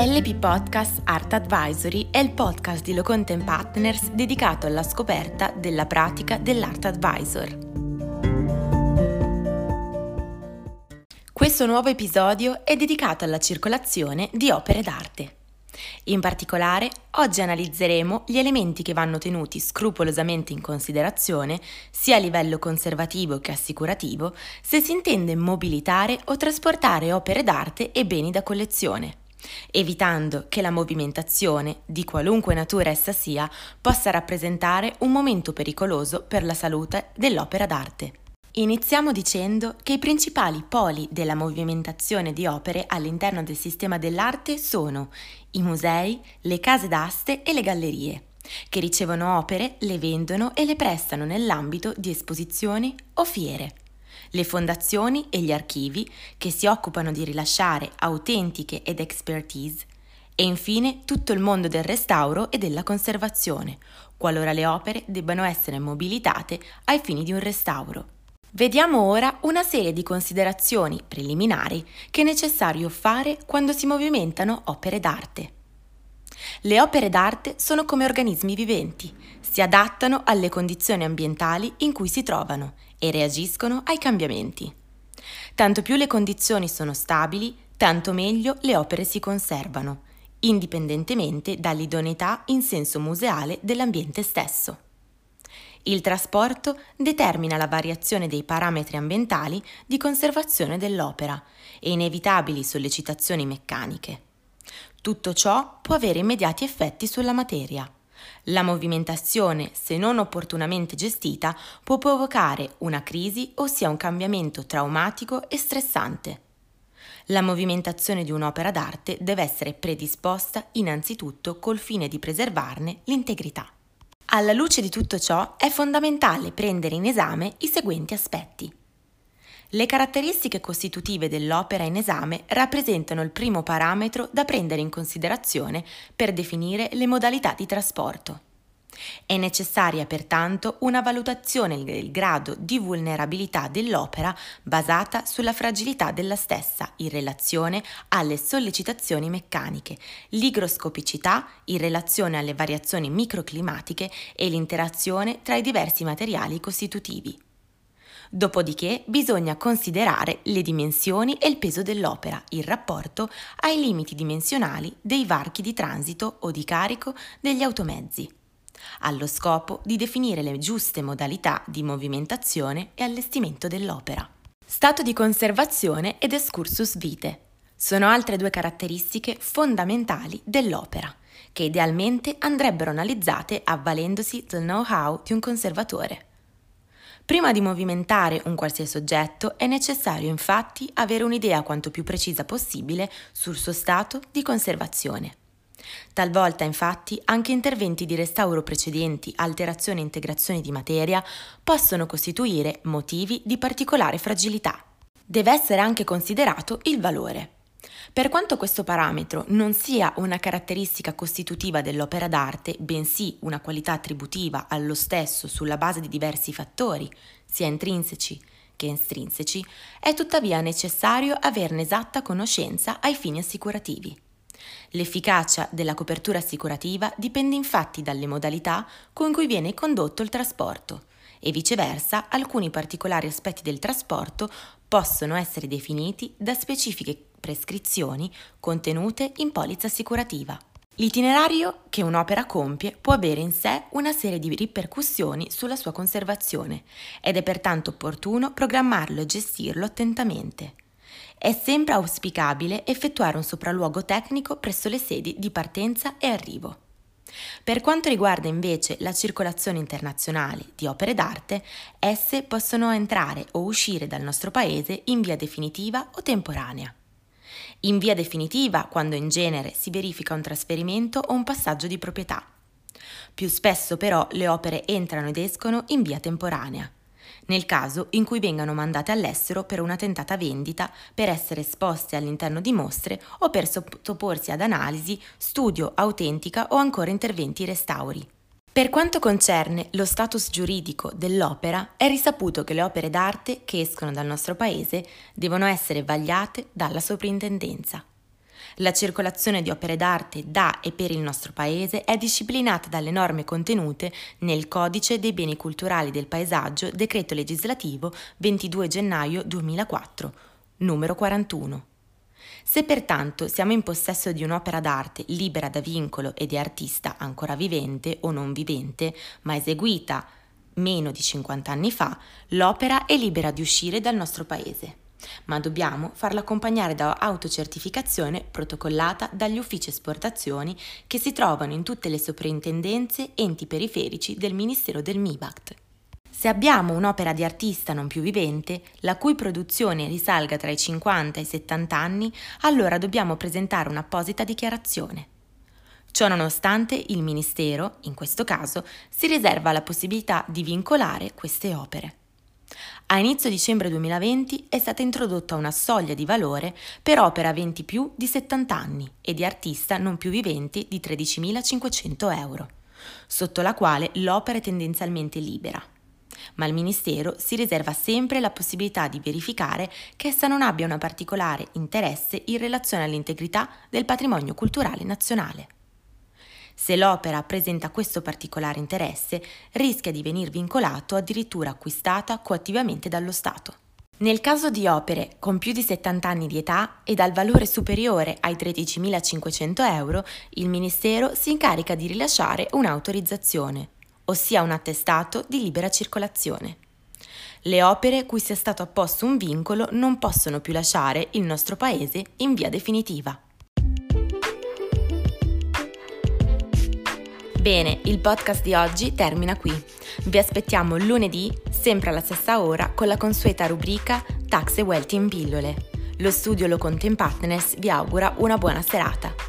LP Podcast Art Advisory è il podcast di Loconte Partners dedicato alla scoperta della pratica dell'Art Advisor. Questo nuovo episodio è dedicato alla circolazione di opere d'arte. In particolare, oggi analizzeremo gli elementi che vanno tenuti scrupolosamente in considerazione, sia a livello conservativo che assicurativo, se si intende mobilitare o trasportare opere d'arte e beni da collezione evitando che la movimentazione, di qualunque natura essa sia, possa rappresentare un momento pericoloso per la salute dell'opera d'arte. Iniziamo dicendo che i principali poli della movimentazione di opere all'interno del sistema dell'arte sono i musei, le case d'aste e le gallerie, che ricevono opere, le vendono e le prestano nell'ambito di esposizioni o fiere le fondazioni e gli archivi che si occupano di rilasciare autentiche ed expertise e infine tutto il mondo del restauro e della conservazione, qualora le opere debbano essere mobilitate ai fini di un restauro. Vediamo ora una serie di considerazioni preliminari che è necessario fare quando si movimentano opere d'arte. Le opere d'arte sono come organismi viventi, si adattano alle condizioni ambientali in cui si trovano e reagiscono ai cambiamenti. Tanto più le condizioni sono stabili, tanto meglio le opere si conservano, indipendentemente dall'idoneità in senso museale dell'ambiente stesso. Il trasporto determina la variazione dei parametri ambientali di conservazione dell'opera e inevitabili sollecitazioni meccaniche. Tutto ciò può avere immediati effetti sulla materia. La movimentazione, se non opportunamente gestita, può provocare una crisi, ossia un cambiamento traumatico e stressante. La movimentazione di un'opera d'arte deve essere predisposta innanzitutto col fine di preservarne l'integrità. Alla luce di tutto ciò è fondamentale prendere in esame i seguenti aspetti. Le caratteristiche costitutive dell'opera in esame rappresentano il primo parametro da prendere in considerazione per definire le modalità di trasporto. È necessaria pertanto una valutazione del grado di vulnerabilità dell'opera basata sulla fragilità della stessa in relazione alle sollecitazioni meccaniche, l'igroscopicità in relazione alle variazioni microclimatiche e l'interazione tra i diversi materiali costitutivi. Dopodiché bisogna considerare le dimensioni e il peso dell'opera in rapporto ai limiti dimensionali dei varchi di transito o di carico degli automezzi, allo scopo di definire le giuste modalità di movimentazione e allestimento dell'opera. Stato di conservazione ed excursus vitae sono altre due caratteristiche fondamentali dell'opera, che idealmente andrebbero analizzate avvalendosi del know-how di un conservatore. Prima di movimentare un qualsiasi oggetto è necessario infatti avere un'idea quanto più precisa possibile sul suo stato di conservazione. Talvolta infatti anche interventi di restauro precedenti, alterazioni e integrazioni di materia possono costituire motivi di particolare fragilità. Deve essere anche considerato il valore. Per quanto questo parametro non sia una caratteristica costitutiva dell'opera d'arte, bensì una qualità attributiva allo stesso sulla base di diversi fattori, sia intrinseci che estrinseci, è tuttavia necessario averne esatta conoscenza ai fini assicurativi. L'efficacia della copertura assicurativa dipende infatti dalle modalità con cui viene condotto il trasporto e viceversa alcuni particolari aspetti del trasporto possono essere definiti da specifiche prescrizioni contenute in polizza assicurativa. L'itinerario che un'opera compie può avere in sé una serie di ripercussioni sulla sua conservazione ed è pertanto opportuno programmarlo e gestirlo attentamente. È sempre auspicabile effettuare un sopralluogo tecnico presso le sedi di partenza e arrivo. Per quanto riguarda invece la circolazione internazionale di opere d'arte, esse possono entrare o uscire dal nostro paese in via definitiva o temporanea. In via definitiva quando in genere si verifica un trasferimento o un passaggio di proprietà. Più spesso però le opere entrano ed escono in via temporanea nel caso in cui vengano mandate all'estero per una tentata vendita, per essere esposte all'interno di mostre o per sottoporsi ad analisi, studio, autentica o ancora interventi restauri. Per quanto concerne lo status giuridico dell'opera, è risaputo che le opere d'arte che escono dal nostro paese devono essere vagliate dalla soprintendenza. La circolazione di opere d'arte da e per il nostro Paese è disciplinata dalle norme contenute nel Codice dei beni culturali del paesaggio, decreto legislativo 22 gennaio 2004, numero 41. Se pertanto siamo in possesso di un'opera d'arte libera da vincolo e di artista ancora vivente o non vivente, ma eseguita meno di 50 anni fa, l'opera è libera di uscire dal nostro paese ma dobbiamo farla accompagnare da autocertificazione protocollata dagli uffici esportazioni che si trovano in tutte le soprintendenze enti periferici del Ministero del MIBACT. Se abbiamo un'opera di artista non più vivente, la cui produzione risalga tra i 50 e i 70 anni, allora dobbiamo presentare un'apposita dichiarazione. Ciò nonostante, il Ministero, in questo caso, si riserva la possibilità di vincolare queste opere. A inizio dicembre 2020 è stata introdotta una soglia di valore per opera aventi più di 70 anni e di artista non più viventi di 13.500 euro, sotto la quale l'opera è tendenzialmente libera. Ma il Ministero si riserva sempre la possibilità di verificare che essa non abbia un particolare interesse in relazione all'integrità del patrimonio culturale nazionale. Se l'opera presenta questo particolare interesse, rischia di venir vincolato addirittura acquistata coattivamente dallo Stato. Nel caso di opere con più di 70 anni di età e dal valore superiore ai 13.500 euro, il Ministero si incarica di rilasciare un'autorizzazione, ossia un attestato di libera circolazione. Le opere cui sia stato apposto un vincolo non possono più lasciare il nostro Paese in via definitiva. Bene, il podcast di oggi termina qui. Vi aspettiamo lunedì, sempre alla stessa ora, con la consueta rubrica Tax e Wealthy in pillole. Lo studio Lo Content Partners vi augura una buona serata.